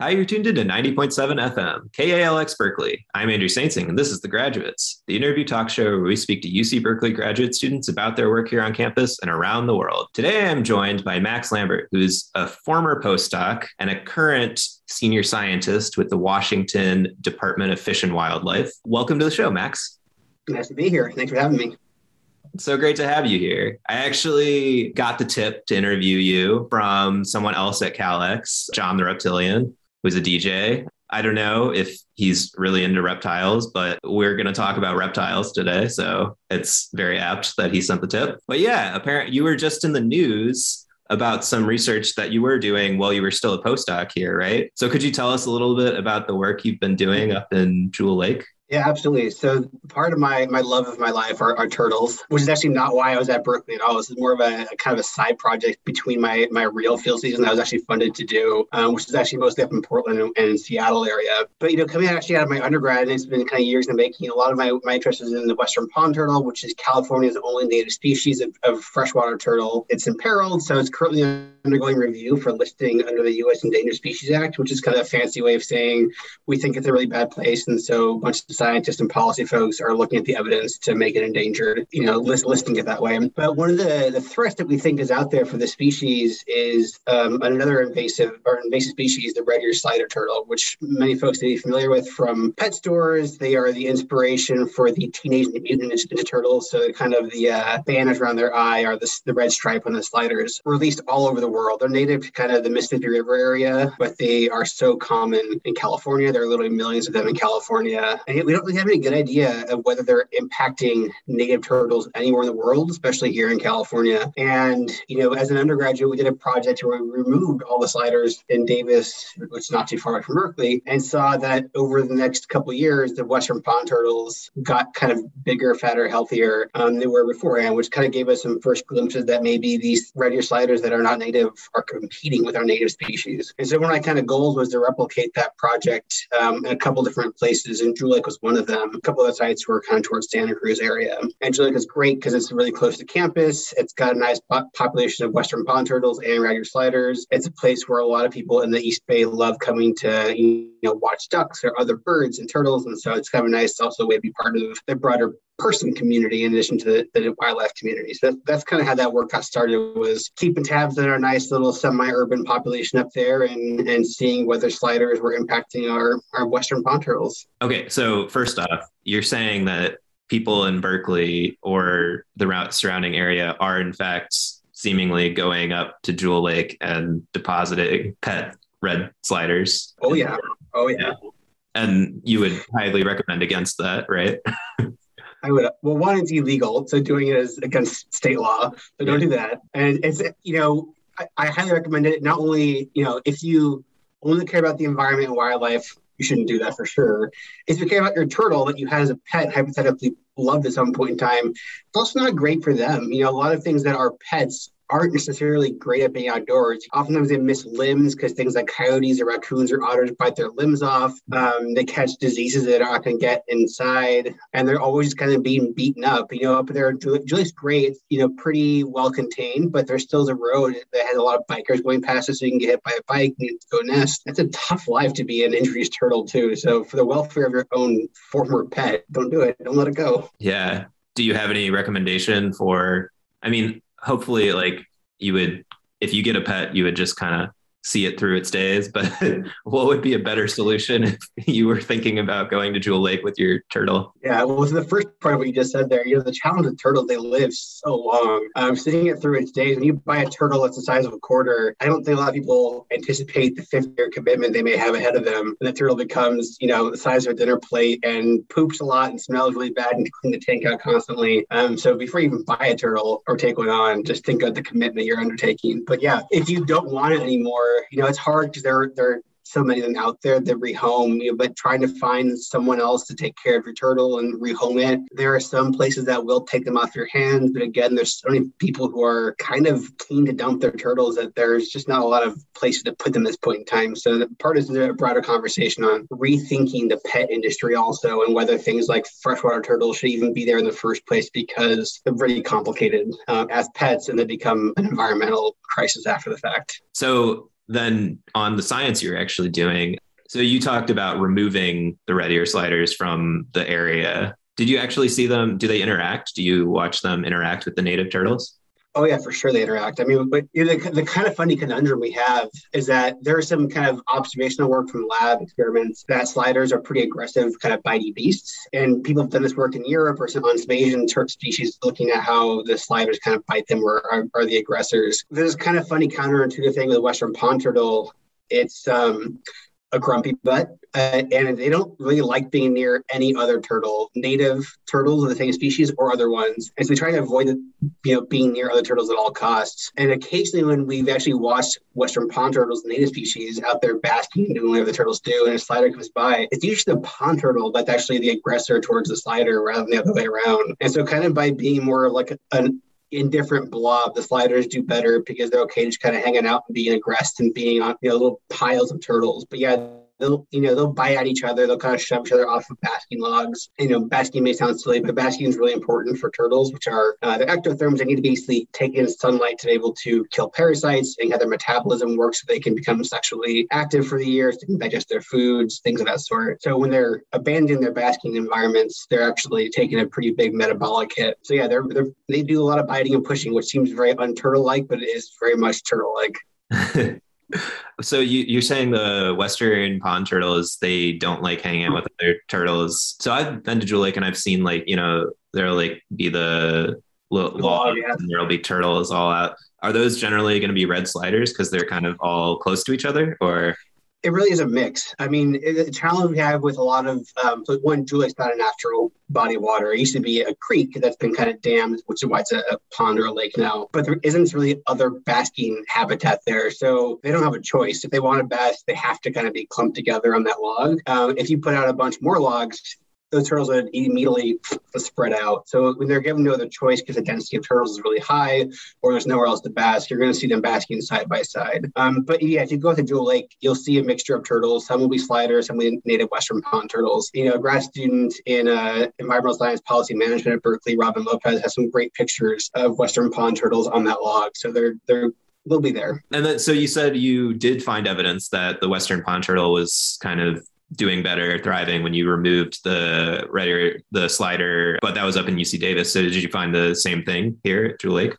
Hi, you're tuned into 90.7 FM, KALX Berkeley. I'm Andrew Saintsing, and this is The Graduates, the interview talk show where we speak to UC Berkeley graduate students about their work here on campus and around the world. Today, I'm joined by Max Lambert, who's a former postdoc and a current senior scientist with the Washington Department of Fish and Wildlife. Welcome to the show, Max. Nice to be here. Thanks for having me. so great to have you here. I actually got the tip to interview you from someone else at KALX, John the Reptilian who's a DJ. I don't know if he's really into reptiles, but we're going to talk about reptiles today. So it's very apt that he sent the tip. But yeah, apparently you were just in the news about some research that you were doing while you were still a postdoc here, right? So could you tell us a little bit about the work you've been doing up in Jewel Lake? Yeah, absolutely. So part of my my love of my life are, are turtles, which is actually not why I was at Berkeley at all. This is more of a, a kind of a side project between my my real field season that I was actually funded to do, um, which is actually mostly up in Portland and, and, Seattle area. But you know, coming actually out of my undergrad, it's been kind of years in the making. A lot of my my interest is in the western pond turtle, which is California's only native species of, of freshwater turtle. It's imperiled, so it's currently undergoing review for listing under the U.S. Endangered Species Act, which is kind of a fancy way of saying we think it's a really bad place, and so a bunch of scientists and policy folks are looking at the evidence to make it endangered, you know, list, listing it that way. But one of the, the threats that we think is out there for the species is um, another invasive or invasive species, the red-eared slider turtle, which many folks may be familiar with from pet stores. They are the inspiration for the teenage mutant ninja turtles. So kind of the uh, banners around their eye are the, the red stripe on the sliders, released all over the world. They're native to kind of the Mississippi River area, but they are so common in California. There are literally millions of them in California. And we don't really have any good idea of whether they're impacting native turtles anywhere in the world, especially here in California. And, you know, as an undergraduate, we did a project where we removed all the sliders in Davis, which is not too far from Berkeley, and saw that over the next couple years, the Western pond turtles got kind of bigger, fatter, healthier um, than they were beforehand, which kind of gave us some first glimpses that maybe these red ear sliders that are not native are competing with our native species. And so one of my kind of goals was to replicate that project um, in a couple different places, and Jewel Lake was one of them a couple of sites were kind of towards Santa Cruz area. Angelica is great because it's really close to campus. It's got a nice po- population of western pond turtles and ear sliders. It's a place where a lot of people in the East Bay love coming to you know watch ducks or other birds and turtles, and so it's kind of nice also way to be part of the broader person community in addition to the, the wildlife community. So that's, that's kind of how that work got started was keeping tabs on our nice little semi-urban population up there and, and seeing whether sliders were impacting our, our western pond turtles. Okay, so first off, you're saying that people in Berkeley or the surrounding area are in fact seemingly going up to Jewel Lake and depositing pet red sliders. Oh yeah. Oh yeah. And you would highly recommend against that, right? I would. Well, one, it's illegal, so doing it is against state law. So don't do that. And it's you know, I, I highly recommend it. Not only you know, if you only care about the environment and wildlife, you shouldn't do that for sure. If you care about your turtle that you had as a pet, hypothetically loved at some point in time, it's also not great for them. You know, a lot of things that are pets aren't necessarily great at being outdoors. Oftentimes they miss limbs because things like coyotes or raccoons or otters bite their limbs off. Um, they catch diseases that going to get inside, and they're always kind of being beaten up. You know, up there, Jewel Lake's great, you know, pretty well contained, but there's still a road that has a lot of bikers going past it, so you can get hit by a bike and go nest. That's a tough life to be an injuries turtle too. So for the welfare of your own former pet, don't do it. Don't let it go. Yeah. Do you have any recommendation for? I mean, hopefully like you would if you get a pet you would just kind of see it through its days. But what would be a better solution if you were thinking about going to Jewel Lake with your turtle? Yeah, well, the first part of what you just said there, you know, the challenge of turtles, they live so long. Um, seeing it through its days, when you buy a turtle that's the size of a quarter, I don't think a lot of people anticipate the 50 year commitment they may have ahead of them. And the turtle becomes, you know, the size of a dinner plate and poops a lot and smells really bad and clean the tank out constantly. Um, so before you even buy a turtle or take one on, just think of the commitment you're undertaking. But yeah, if you don't want it anymore, you know, it's hard because there, there are so many of them out there that rehome, you know, but trying to find someone else to take care of your turtle and rehome it. There are some places that will take them off your hands, but again, there's so many people who are kind of keen to dump their turtles that there's just not a lot of places to put them at this point in time. So the part is a broader conversation on rethinking the pet industry also and whether things like freshwater turtles should even be there in the first place because they're really complicated uh, as pets and they become an environmental crisis after the fact. So then on the science you're actually doing, so you talked about removing the red ear sliders from the area. Did you actually see them? Do they interact? Do you watch them interact with the native turtles? Oh yeah, for sure they interact. I mean, but you know, the, the kind of funny conundrum we have is that there's some kind of observational work from lab experiments that sliders are pretty aggressive, kind of bitey beasts, and people have done this work in Europe or some on some Asian Turk species, looking at how the sliders kind of bite them or are, are the aggressors. There's kind of funny counterintuitive thing with the Western pond turtle. It's um, a grumpy butt, uh, and they don't really like being near any other turtle, native turtles of the same species or other ones. And so we try to avoid, you know, being near other turtles at all costs. And occasionally, when we've actually watched Western pond turtles, native species, out there basking, doing whatever the turtles do, and a slider comes by, it's usually the pond turtle that's actually the aggressor towards the slider rather than the other way around. And so, kind of by being more like an indifferent blob, the sliders do better because they're okay just kind of hanging out and being aggressive and being on you know little piles of turtles. But yeah, they'll you know they'll bite at each other. They'll kind of shove each other off of basking logs. You know basking may sound silly but basking is really important for turtles which are uh, they're ectotherms they need to basically take in sunlight to be able to kill parasites and how their metabolism works so they can become sexually active for the year so they can digest their foods things of that sort. So when they're abandoning their basking environments they're actually taking a pretty big metabolic hit. So yeah they're, they're they do a lot of biting and pushing which seems very unturtle like but it is very much turtle like So you, you're saying the Western pond turtles they don't like hanging out with other turtles. So I've been to Jewel Lake and I've seen like you know there'll like be the log oh, yeah. and there'll be turtles all out. Are those generally going to be red sliders because they're kind of all close to each other, or it really is a mix. I mean, the challenge we have with a lot of um, so one, Lake's not a natural body of water. It used to be a creek that's been kind of dammed, which is why it's a, a, pond or a lake now. But there isn't really other basking habitat there, so they don't have a choice. If they want to bask, they have to kind of be clumped together on that log. Um, if you put out a bunch more logs, those turtles would immediately spread out. So when they're given no other choice because the density of turtles is really high or there's nowhere else to bask, you're going to see them basking side by side. Um, but yeah, if you go to Jewel Lake, you'll see a mixture of turtles. Some will be sliders, some will be native Western pond turtles. You know, a grad student in uh, environmental science policy management at Berkeley, Robin Lopez, has some great pictures of Western pond turtles on that log. So they're they're they'll be there. And then, so you said you did find evidence that the Western pond turtle was kind of doing better, thriving when you removed the red the slider, but that was up in UC Davis. So did you find the same thing here at Jewel Lake?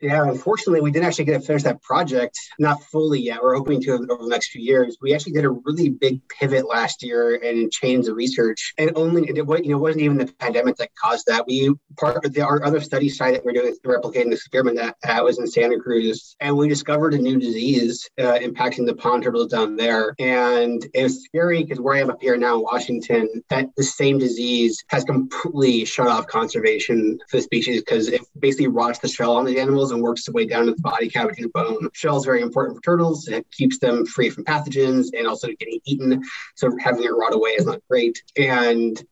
Yeah, unfortunately, we didn't actually get to finish that project, not fully yet. We're hoping to over the next few years. We actually did a really big pivot last year and changed the research. And only it you know wasn't even the pandemic that caused that. We part of the, our other study site that we're doing replicating the experiment that, was in Santa Cruz, and we discovered a new disease uh, impacting the pond turtles down there. And it was scary because where I am up here now in Washington, that the same disease has completely shut off conservation for the species because it basically rots the shell on the animals and works its way down to the body cavity and bone. Shell is very important for turtles. It keeps them free from pathogens and also getting eaten. So having it rot away is not great. And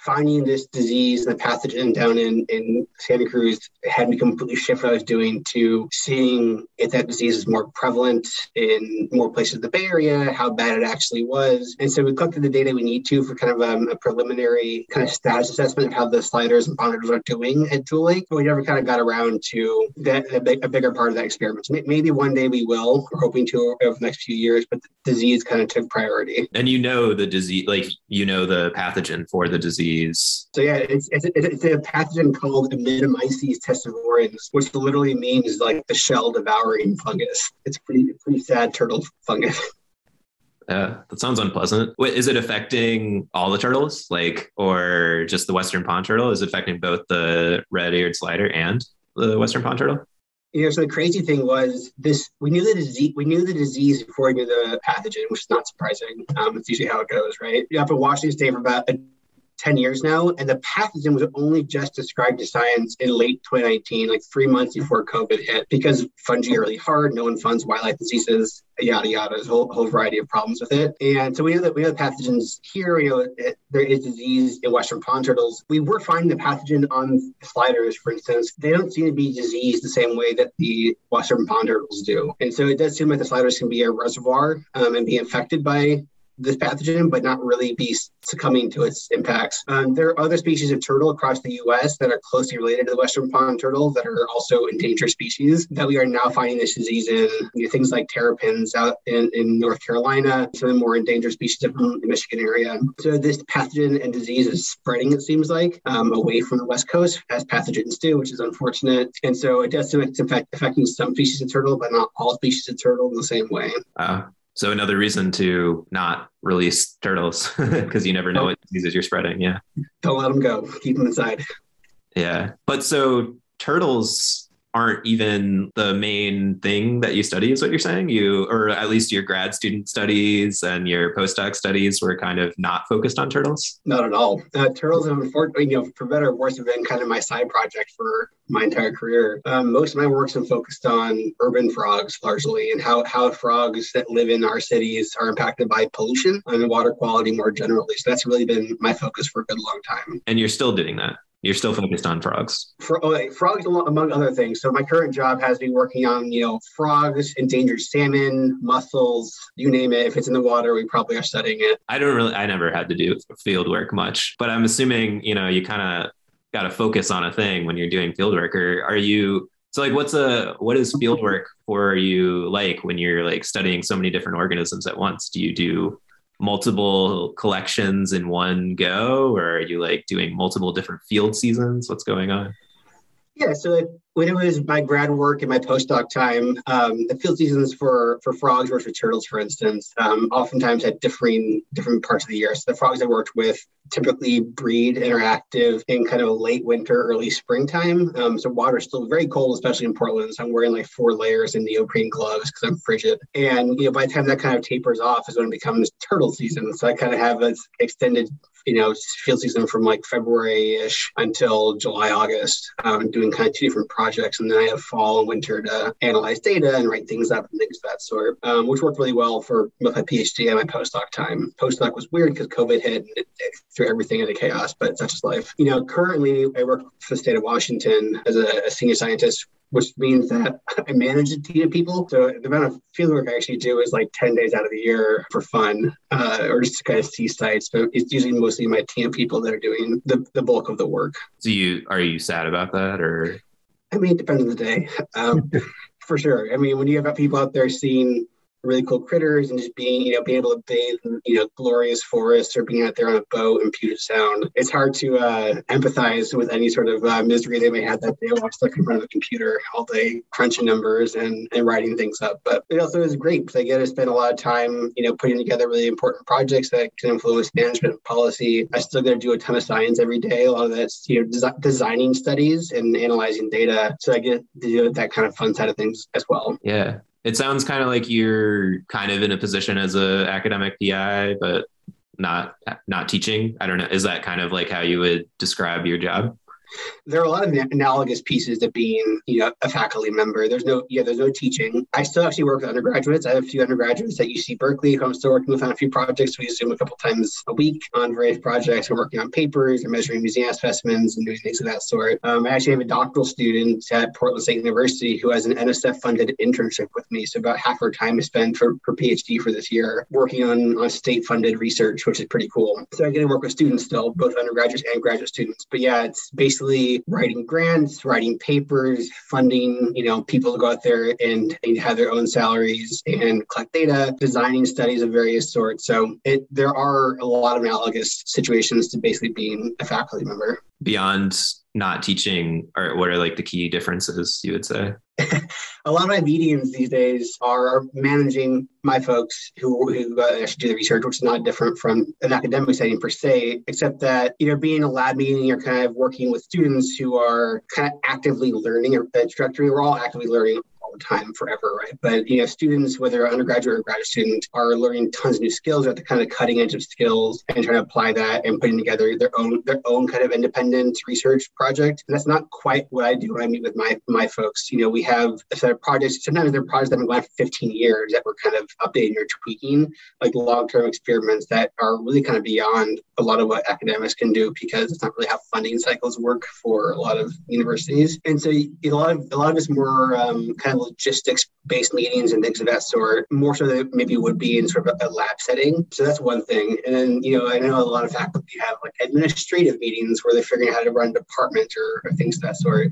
finding this disease and the pathogen down in, in Santa Cruz had me completely shift what I was doing to seeing if that disease is more prevalent in more places in the Bay Area, how bad it actually was. And so we collected the data we need to for kind of um, a preliminary kind of status assessment of how the sliders and ponders are doing at Lake. But we never kind of got around to that, a, big, a bigger part of that experiment. So maybe one day we will. We're hoping to over the next few years, but the disease kind of took priority. And you know the disease, like you know the pathogen for the disease disease? So yeah, it's, it's, it's a pathogen called Emydomyces testavorans, which literally means like the shell devouring fungus. It's pretty pretty sad turtle fungus. Yeah, that sounds unpleasant. Wait, is it affecting all the turtles, like, or just the western pond turtle? Is it affecting both the red-eared slider and the western pond turtle? you know, so the crazy thing was this: we knew the disease, we knew the disease before we knew the pathogen, which is not surprising. Um, it's usually how it goes, right? You have to Washington State for about a 10 years now. And the pathogen was only just described to science in late 2019, like three months before COVID hit, because fungi are really hard. No one funds wildlife diseases, yada, yada. There's a whole, whole variety of problems with it. And so we know that we the pathogens here. You know, it, there is disease in Western pond turtles. We were finding the pathogen on sliders, for instance. They don't seem to be diseased the same way that the Western pond turtles do. And so it does seem like the sliders can be a reservoir um, and be infected by this pathogen, but not really be succumbing to its impacts. Um, there are other species of turtle across the U.S. that are closely related to the western pond turtle that are also endangered species that we are now finding this disease in. You know, things like terrapins out in, in North Carolina, some of the more endangered species of the Michigan area. So this pathogen and disease is spreading, it seems like, um, away from the West Coast, as pathogens do, which is unfortunate. And so it does seem like it's affecting some species of turtle, but not all species of turtle in the same way. Uh, so another reason to not release turtles because you never know oh. what diseases you're spreading. Yeah. Don't let them go. Keep them inside. Yeah. But so turtles aren't even the main thing that you study is what you're saying? You or at least your grad student studies and your postdoc studies were kind of not focused on turtles? Not at all. Uh, turtles have unfortunately you know for better or worse have been kind of my side project for my entire career. Um, most of my work's been focused on urban frogs largely and how, how frogs that live in our cities are impacted by pollution and water quality more generally. So that's really been my focus for a good long time. And you're still doing that you're still focused on frogs. For, oh, frogs, among other things. So my current job has me working on, you know, frogs, endangered salmon, mussels, you name it. If it's in the water, we probably are studying it. I don't really. I never had to do field work much, but I'm assuming, you know, you kind of got to focus on a thing when you're doing field work. Or are you? So like, what's a what is field work for you like when you're like studying so many different organisms at once? Do you do multiple collections in one go or are you like doing multiple different field seasons? What's going on? Yeah so when it was my grad work and my postdoc time, um, the field seasons for for frogs versus turtles, for instance, um, oftentimes had differing different parts of the year. So the frogs I worked with typically breed interactive in kind of late winter, early springtime. Um, so water is still very cold, especially in Portland. So I'm wearing like four layers in neoprene gloves because I'm frigid. And you know, by the time that kind of tapers off is when it becomes turtle season. So I kind of have this extended you know, field season from like February ish until July, August, um, doing kind of two different projects. And then I have fall and winter to analyze data and write things up and things of that sort, um, which worked really well for both my PhD and my postdoc time. Postdoc was weird because COVID hit and it, it threw everything into chaos, but such is life. You know, currently I work for the state of Washington as a, a senior scientist which means that I manage a team of people. So the amount of field work I actually do is like 10 days out of the year for fun uh, or just to kind of see sites. But it's usually mostly my team of people that are doing the, the bulk of the work. So you are you sad about that or? I mean, it depends on the day. Um, for sure. I mean, when you have people out there seeing really cool critters and just being, you know, being able to bathe in, you know, glorious forests or being out there on a boat in Puget Sound. It's hard to uh, empathize with any sort of uh, misery they may have that day while stuck in front of a computer all day crunching numbers and, and writing things up. But it also is great because I get to spend a lot of time, you know, putting together really important projects that can influence management policy. I still get to do a ton of science every day. A lot of that's, you know, des- designing studies and analyzing data. So I get to do that kind of fun side of things as well. Yeah. It sounds kind of like you're kind of in a position as a academic PI, but not not teaching. I don't know. Is that kind of like how you would describe your job? There are a lot of analogous pieces to being, you know, a faculty member. There's no, yeah, there's no teaching. I still actually work with undergraduates. I have a few undergraduates at UC Berkeley who I'm still working with on a few projects. We Zoom a couple times a week on various projects. We're working on papers and measuring museum specimens and doing things of that sort. Um, I actually have a doctoral student at Portland State University who has an NSF-funded internship with me. So about half her time is spent for her PhD for this year working on, on state-funded research, which is pretty cool. So I get to work with students still, both undergraduates and graduate students. But yeah, it's basically basically writing grants, writing papers, funding, you know, people to go out there and, and have their own salaries and collect data, designing studies of various sorts. So it, there are a lot of analogous situations to basically being a faculty member. Beyond not teaching, or what are like the key differences you would say? a lot of my mediums these days are managing my folks who, who uh, actually do the research, which is not different from an academic setting per se, except that you know, being a lab meeting, you're kind of working with students who are kind of actively learning or trajectory. We're all actively learning all the time forever, right? But you know, students, whether undergraduate or graduate student, are learning tons of new skills at the kind of cutting edge of skills and trying to apply that and putting together their own their own kind of independent research project. And that's not quite what I do when I meet with my my folks. You know, we have a set of projects. Sometimes they're projects that have been going for 15 years that we're kind of updating or tweaking, like long-term experiments that are really kind of beyond a lot of what academics can do because it's not really how funding cycles work for a lot of universities. And so a lot of a lot of it's more um, kind of logistics based meetings and things of that sort, more so than maybe would be in sort of a, lab setting. So that's one thing. And then, you know, I know a lot of faculty have like administrative meetings where they're figuring out how to run departments or, or things of that sort.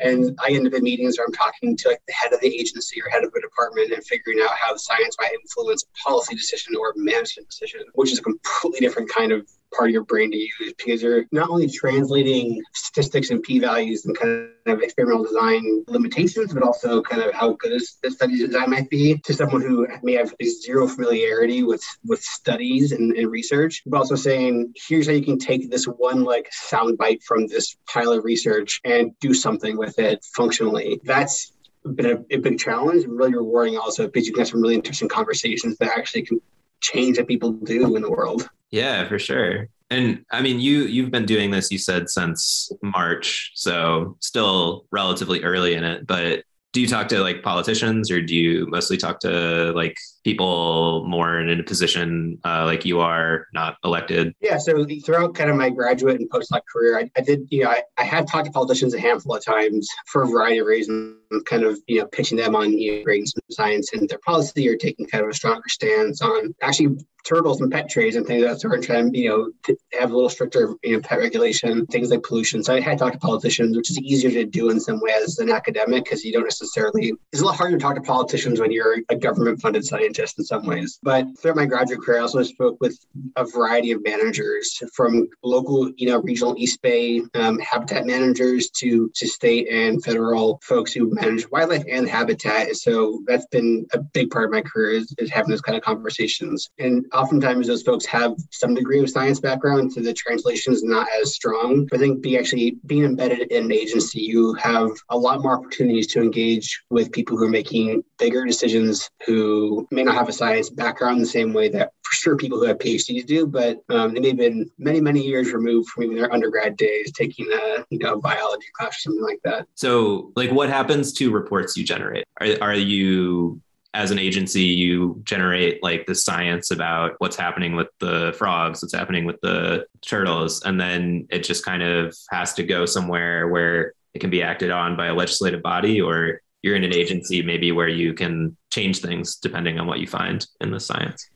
And I end up in meetings where I'm talking to like the head of the agency or head of a department and figuring out how science might influence policy decision or management decision, which is a completely different kind of part of your brain to use because you're not only translating statistics and p-values and kind of experimental design limitations, but also kind of how good the study design might be to someone who may have zero familiarity with with studies and, and research, but also saying, here's how you can take this one like soundbite from this pile of research and do something with it functionally. That's been a, a, big challenge and really rewarding also because you can have some really interesting conversations that actually can change that people do in the world. Yeah, for sure. And I mean, you you've been doing this, you said, since March, so still relatively early in it. But do you talk to like politicians, or do you mostly talk to like people more in a position uh, like you are, not elected? Yeah. So throughout kind of my graduate and postdoc career, I, I did, you know, I, I have talked to politicians a handful of times for a variety of reasons, kind of, you know, pitching them on you know, bringing some science into their policy or taking kind of a stronger stance on actually turtles and pet trays and things of that sort and trying you know, to have a little stricter, you know, pet regulation, things like pollution. So I had talked to politicians, which is easier to do in some ways than academic because you don't necessarily, it's a lot harder to talk to politicians when you're a government funded scientist in some ways. But throughout my graduate career, I also spoke with a variety of managers from local, you know, regional East Bay um, habitat managers to, to state and federal folks who manage wildlife and habitat. So that's been a big part of my career is, is having those kind of conversations. And oftentimes those folks have some degree of science background, so the translation is not as strong. But I think be actually being embedded in an agency, you have a lot more opportunities to engage with people who are making bigger decisions who may not have a science background the same way that for sure people who have PhDs do, but um, they may have been many, many years removed from even their undergrad days taking a you know biology class or something like that. So, like, what happens to reports you generate? Are, are you as an agency, you generate like the science about what's happening with the frogs, what's happening with the turtles, and then it just kind of has to go somewhere where it can be acted on by a legislative body, or you're in an agency maybe where you can change things depending on what you find in the science.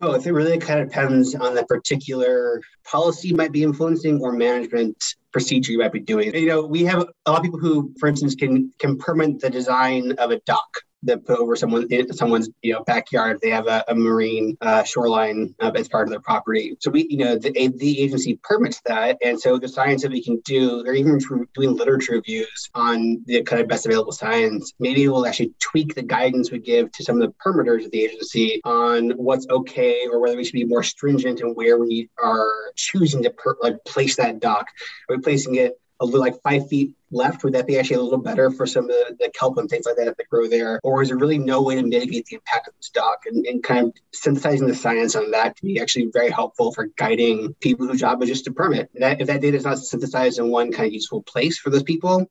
Both. It really kind of depends on the particular policy you might be influencing or management procedure you might be doing. You know, we have a lot of people who, for instance, can can permit the design of a dock that put over someone someone's you know backyard. They have a, a marine uh, shoreline uh, as part of their property. So we you know the the agency permits that, and so the science that we can do, they're even doing literature reviews on the kind of best available science. Maybe we'll actually tweak the guidance we give to some of the permitters of the agency on what's okay or whether we should be more stringent in where we are choosing to per, like place that dock. Are we placing it a little like five feet left? Would that be actually a little better for some of the, the kelp and things like that that grow there? Or is there really no way to mitigate the impact of this dock? And, and kind of synthesizing the science on that can be actually very helpful for guiding people whose job is just to permit. That if that data is not synthesized in one kind of useful place for those people,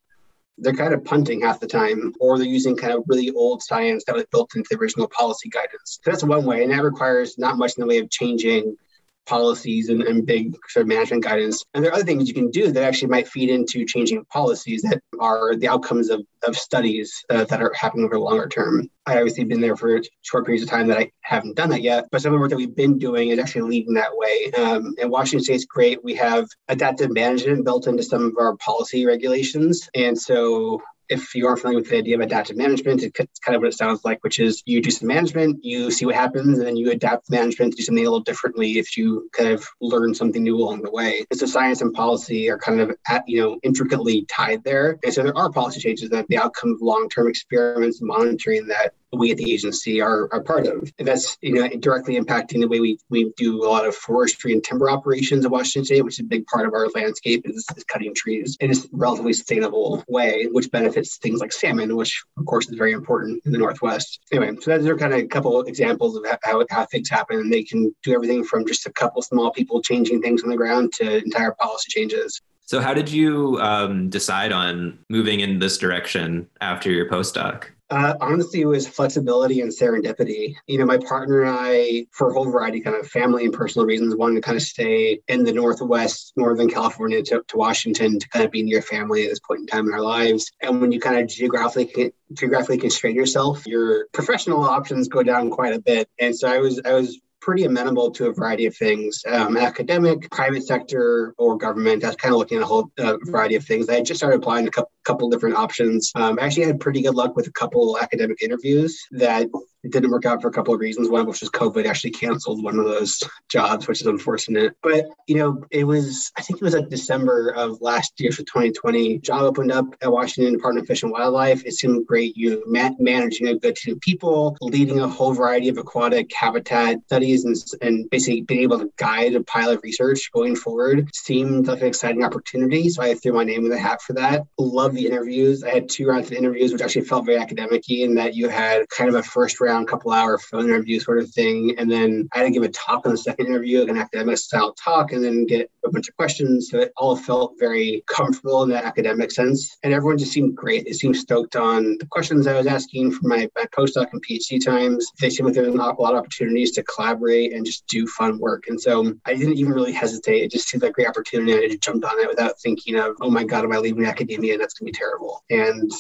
they're kind of punting half the time, or they're using kind of really old science that was built into the original policy guidance. So that's one way, and that requires not much in the way of changing policies and, and big sort of management guidance. And there are other things you can do that actually might feed into changing policies that are the outcomes of, of studies uh, that are happening over the longer term. I obviously been there for short periods of time that I haven't done that yet, but some of the work that we've been doing is actually leading that way. Um, and Washington State's great. We have adaptive management built into some of our policy regulations. And so if you aren't familiar with the idea of adaptive management, it's kind of what it sounds like, which is you do some management, you see what happens, and then you adapt management to do something a little differently if you kind of learn something new along the way. And so science and policy are kind of at, you know intricately tied there. And so there are policy changes that the outcome of long-term experiments monitoring that we at the agency are, are part of. That's you know directly impacting the way we, we do a lot of forestry and timber operations in Washington State, which is a big part of our landscape is, is cutting trees in a relatively sustainable way, which benefits things like salmon, which of course is very important in the Northwest. Anyway, so those are kind of a couple examples of how, how things happen. And they can do everything from just a couple small people changing things on the ground to entire policy changes. So, how did you um, decide on moving in this direction after your postdoc? Uh, honestly, it was flexibility and serendipity. You know, my partner and I, for a whole variety kind of family and personal reasons, wanted to kind of stay in the Northwest, Northern California to, to Washington to kind of be near family at this point in time in our lives. And when you kind of geographically geographically constrain yourself, your professional options go down quite a bit. And so I was I was pretty amenable to a variety of things um, academic, private sector, or government. I was kind of looking at a whole uh, variety of things. I just started applying a couple, couple different options. Um, I actually had pretty good luck with a couple academic interviews that didn't work out for a couple of reasons. One which was COVID actually canceled one of those jobs, which is unfortunate. But, you know, it was, I think it was like December of last year, so 2020, job opened up at Washington Department of Fish and Wildlife. It seemed great. You know, managing a good team of people, leading a whole variety of aquatic habitat studies, and, and basically being able to guide a pile of research going forward seemed like an exciting opportunity. So I threw my name in the hat for that. Love the interviews. I had two rounds of interviews, which actually felt very academic in that you had kind of a first round, couple hour phone interview sort of thing. And then I had to give a talk on the second interview, like an academic style talk, and then get a bunch of questions. So it all felt very comfortable in that academic sense. And everyone just seemed great. They seemed stoked on the questions I was asking for my, my postdoc and PhD times. They seemed like there was a lot of opportunities to collaborate and just do fun work. And so I didn't even really hesitate. It just seemed like a great opportunity. I just jumped on it without thinking of, oh my God, am I leaving academia? That's going to be terrible. And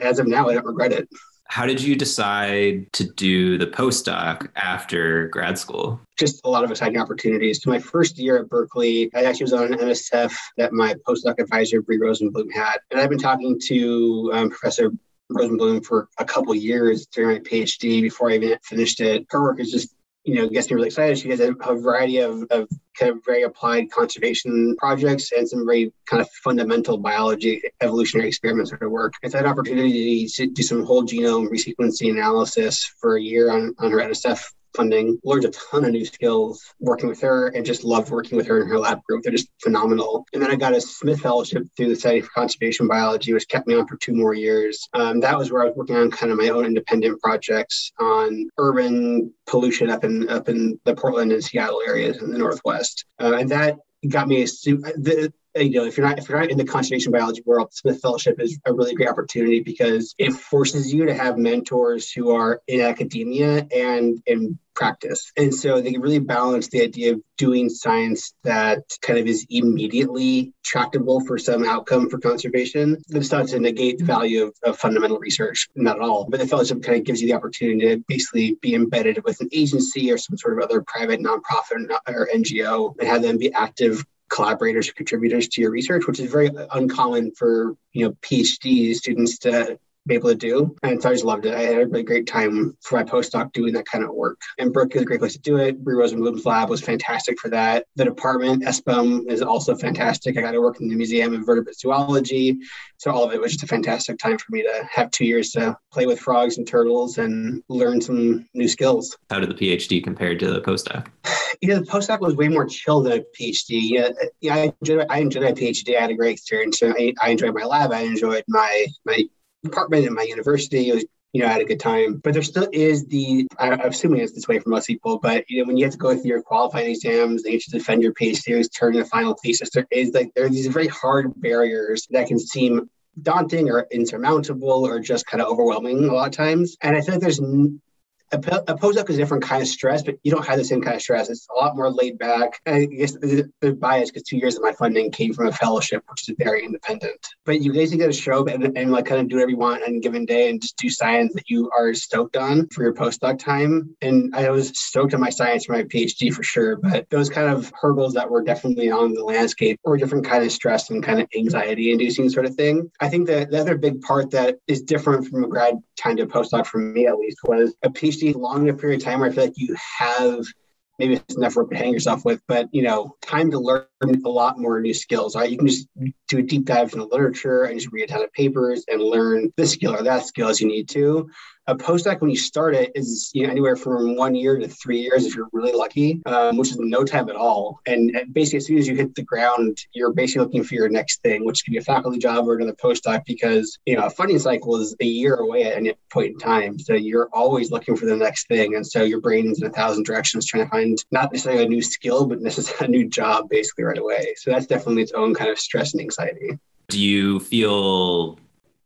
as of now, I don't regret it. How did you decide to do the postdoc after grad school? Just a lot of exciting opportunities. So my first year at Berkeley, I actually was on an NSF that my postdoc advisor, Bree Rosenblum, had. And I've been talking to um, Professor Rosenblum for a couple years during my PhD before I even finished it. Her work is just you know, gets me really excited. She has a, a variety of, of kind of very applied conservation projects and some very kind of fundamental biology evolutionary experiments of work. It's had an opportunity to do some whole genome resequencing analysis for a year on, on her NSF funding, learned a ton of new skills working with her and just loved working with her in her lab group. They're just phenomenal. And then I got a Smith Fellowship through the Society for Conservation Biology, which kept me on for two more years. Um, that was where I was working on kind of my own independent projects on urban pollution up in up in the Portland and Seattle areas in the Northwest. Uh, and that got me a the, Uh, you know, if you're not if you're not in the conservation biology world, Smith Fellowship is a really great opportunity because it forces you to have mentors who are in academia and in practice. And so they really balance the idea of doing science that kind of is immediately tractable for some outcome for conservation. That's not to negate the value of, of fundamental research, not at all. But the fellowship kind of gives you the opportunity to basically be embedded with an agency or some sort of other private nonprofit or NGO and have them be active collaborators or contributors to your research, which is very uncommon for you know PhD students to be able to do. And so I just loved it. I had a really great time for my postdoc doing that kind of work. And Berkeley is a great place to do it. Bree Rosenblum's lab was fantastic for that. The department, ESPM, is also fantastic. I got to work in the Museum of Vertebrate Zoology. So all of it was just a fantastic time for me to have two years to play with frogs and turtles and learn some new skills. How did the PhD compare to the postdoc? Yeah, the postdoc was way more chill than a PhD. Yeah, yeah I enjoyed I enjoyed my PhD. I had a great experience. I, I enjoyed my lab. I enjoyed my my department in my university. It was you know, I had a good time. But there still is the, I'm assuming it's this way for most people, but, you know, when you have to go through your qualifying exams, have to defend your PhD series, turn in a final thesis, there is like, there are these very hard barriers that can seem daunting or insurmountable or just kind of overwhelming a lot of times. And I think there's a, postdoc is a different kind of stress, but you don't have the same kind of stress. It's a lot more laid back. I guess the, the bias because two years of my funding came from a fellowship, which is very independent. But you basically get to show up and, and like kind of do whatever you want on a given day and just do science that you are stoked on for your postdoc time. And I was stoked on my science for my PhD for sure, but those kind of hurdles that were definitely on the landscape were different kind of stress and kind of anxiety inducing sort of thing. I think that the other big part that is different from a grad time to a postdoc for me at least was a PhD PhD long enough period of time where I feel like you have maybe it's enough work to hang yourself with, but you know, time to learn a lot more new skills. Right? You can just do a deep dive in the literature and just read a ton of papers and learn this skill or that skill as you need to a postdoc when you start it is you know anywhere from one year to three years if you're really lucky, um, which is no time at all. And basically, as soon as you hit the ground, you're basically looking for your next thing, which could be a faculty job or another postdoc, because you know a funding cycle is a year away at any point in time. So you're always looking for the next thing, and so your brain's in a thousand directions trying to find not necessarily a new skill, but necessarily a new job basically right away. So that's definitely its own kind of stress and anxiety. Do you feel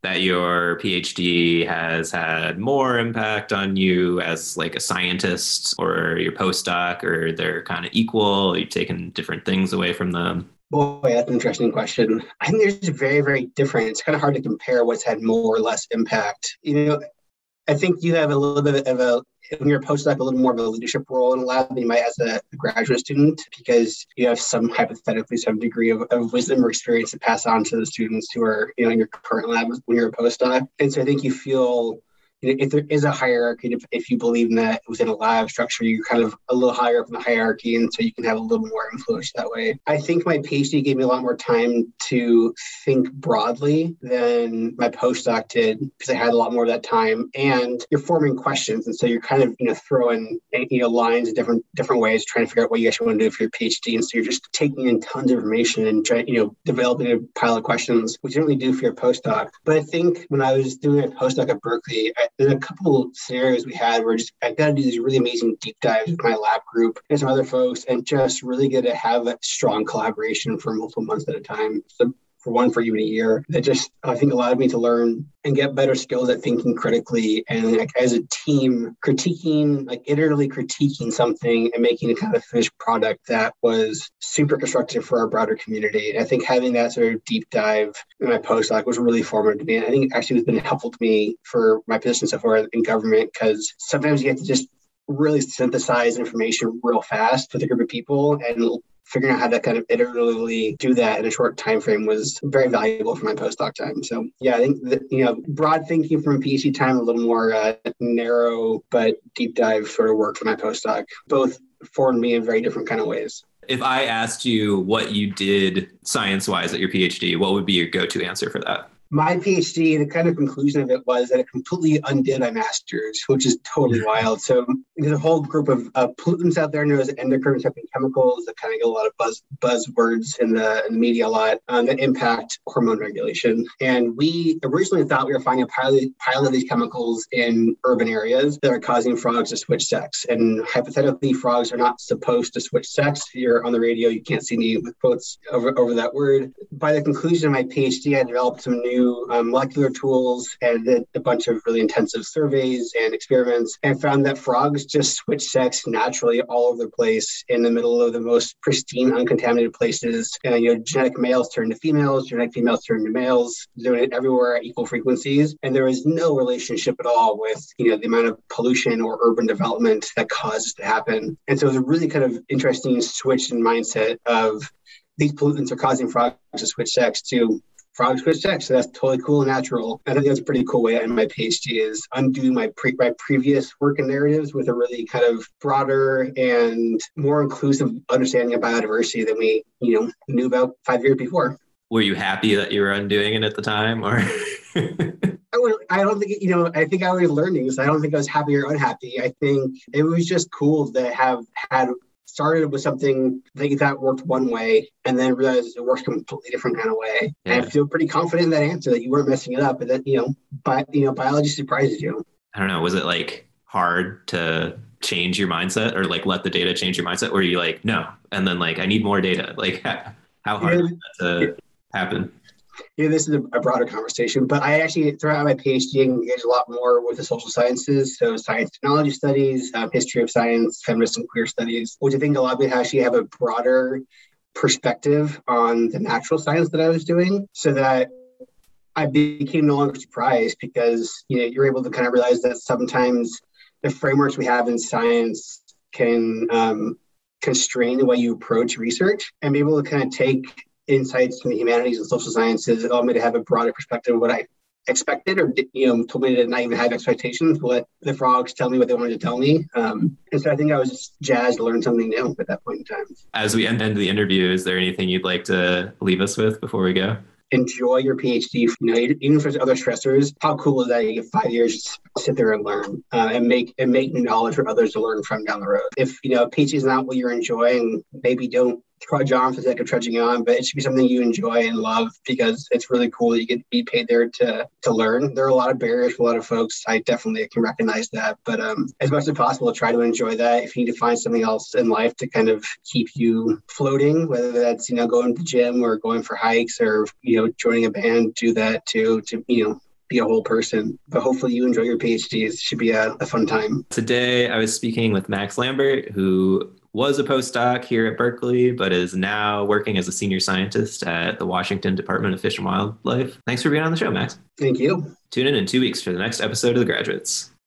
that your PhD has had more impact on you as like a scientist or your postdoc, or they're kind of equal? You've taken different things away from them? Boy, that's an interesting question. I think they're very, very different. It's kind of hard to compare what's had more or less impact. You know, I think you have a little bit of a when you're a postdoc, a little more of a leadership role in a lab than you might as a graduate student because you have some hypothetically some degree of, of wisdom or experience to pass on to the students who are you know in your current lab when you're a postdoc. And so I think you feel if there is a hierarchy, if, if you believe in that within a lab structure, you're kind of a little higher up in the hierarchy, and so you can have a little more influence that way. I think my PhD gave me a lot more time to think broadly than my postdoc did because I had a lot more of that time. And you're forming questions, and so you're kind of you know throwing you know lines in different different ways, trying to figure out what you actually want to do for your PhD. And so you're just taking in tons of information and trying you know developing a pile of questions, which you don't really do for your postdoc. But I think when I was doing a postdoc at Berkeley, I, there's a couple scenarios we had where just I've got to do these really amazing deep dives with my lab group and some other folks, and just really get to have a strong collaboration for multiple months at a time. For one for even a year that just I think allowed me to learn and get better skills at thinking critically and like as a team critiquing like iteratively critiquing something and making a kind of finished product that was super constructive for our broader community. And I think having that sort of deep dive in my postdoc was really formative to me. And I think actually has been helpful to me for my position so far in government because sometimes you have to just really synthesize information real fast with a group of people and figuring out how to kind of iteratively do that in a short time frame was very valuable for my postdoc time. So yeah, I think that, you know broad thinking from a PhD time, a little more uh, narrow but deep dive sort of work for my postdoc. Both formed me in very different kind of ways. If I asked you what you did science wise at your PhD, what would be your go to answer for that? My PhD, the kind of conclusion of it was that it completely undid my master's, which is totally wild. So there's a whole group of uh, pollutants out there known as endocrine disrupting chemicals that kind of get a lot of buzz buzzwords in the, in the media a lot um, that impact hormone regulation. And we originally thought we were finding a pile, pile of these chemicals in urban areas that are causing frogs to switch sex. And hypothetically, frogs are not supposed to switch sex. If you're on the radio, you can't see me with quotes over, over that word. By the conclusion of my PhD, I developed some new um, molecular tools and did a bunch of really intensive surveys and experiments and found that frogs just switch sex naturally all over the place in the middle of the most pristine, uncontaminated places. And, you know, genetic males turn to females, genetic females turn to males, doing it everywhere at equal frequencies. And there is no relationship at all with, you know, the amount of pollution or urban development that causes to happen. And so it was a really kind of interesting switch in mindset of these pollutants are causing frogs to switch sex to frogs switch sex. So that's totally cool and natural. I think that's a pretty cool way end my PhD is undo my pre- my previous work in narratives with a really kind of broader and more inclusive understanding of biodiversity than we, you know, knew about five years before. Were you happy that you were undoing it at the time or I, would, I don't think, you know, I think I was learning. So I don't think I was happy or unhappy. I think it was just cool to have had started with something that you thought worked one way and then realized it works completely different kind of way. Yeah. And I feel pretty confident in that answer that you weren't messing it up and that, you know, but you know, biology surprises you. I don't know. Was it like hard to change your mindset or like let the data change your mindset? Or are you like, no, and then like I need more data? Like how hard yeah. that to happen? You know, this is a, a, broader conversation, but I actually, throughout my PhD, engaged a lot more with the social sciences. So, science technology studies, um, history of science, feminist and queer studies, which I think allowed me to actually have a broader perspective on the natural science that I was doing so that I became no longer surprised because you know you're able to kind of realize that sometimes the frameworks we have in science can um, constrain the way you approach research and be able to kind of take insights from the humanities and social sciences allowed me to have a broader perspective of what I expected or you know told me to not even have expectations let the frogs tell me what they wanted to tell me um, and so i think i was just jazzed to learn something new at that point in time as we end the interview is there anything you'd like to leave us with before we go enjoy your PhD. You know, even there's other stressors, how cool is that? You get five years to sit there and learn uh, and make and make new knowledge for others to learn from down the road. If you know PhD is not what you're enjoying, maybe don't trudge on for the sake of trudging on, but it should be something you enjoy and love because it's really cool. that You get to be paid there to to learn. There are a lot of barriers for a lot of folks. I definitely can recognize that, but um, as much as possible, try to enjoy that. If you need to find something else in life to kind of keep you floating, whether that's you know going to the gym or going for hikes or you know joining a band, do that too. To you know be a whole person. But hopefully you enjoy your PhDs. It should be a, a fun time. Today I was speaking with Max Lambert, who was a postdoc here at Berkeley, but is now working as a senior scientist at the Washington Department of Fish and Wildlife. Thanks for being on the show, Max. Thank you. Tune in in two weeks for the next episode of The Graduates.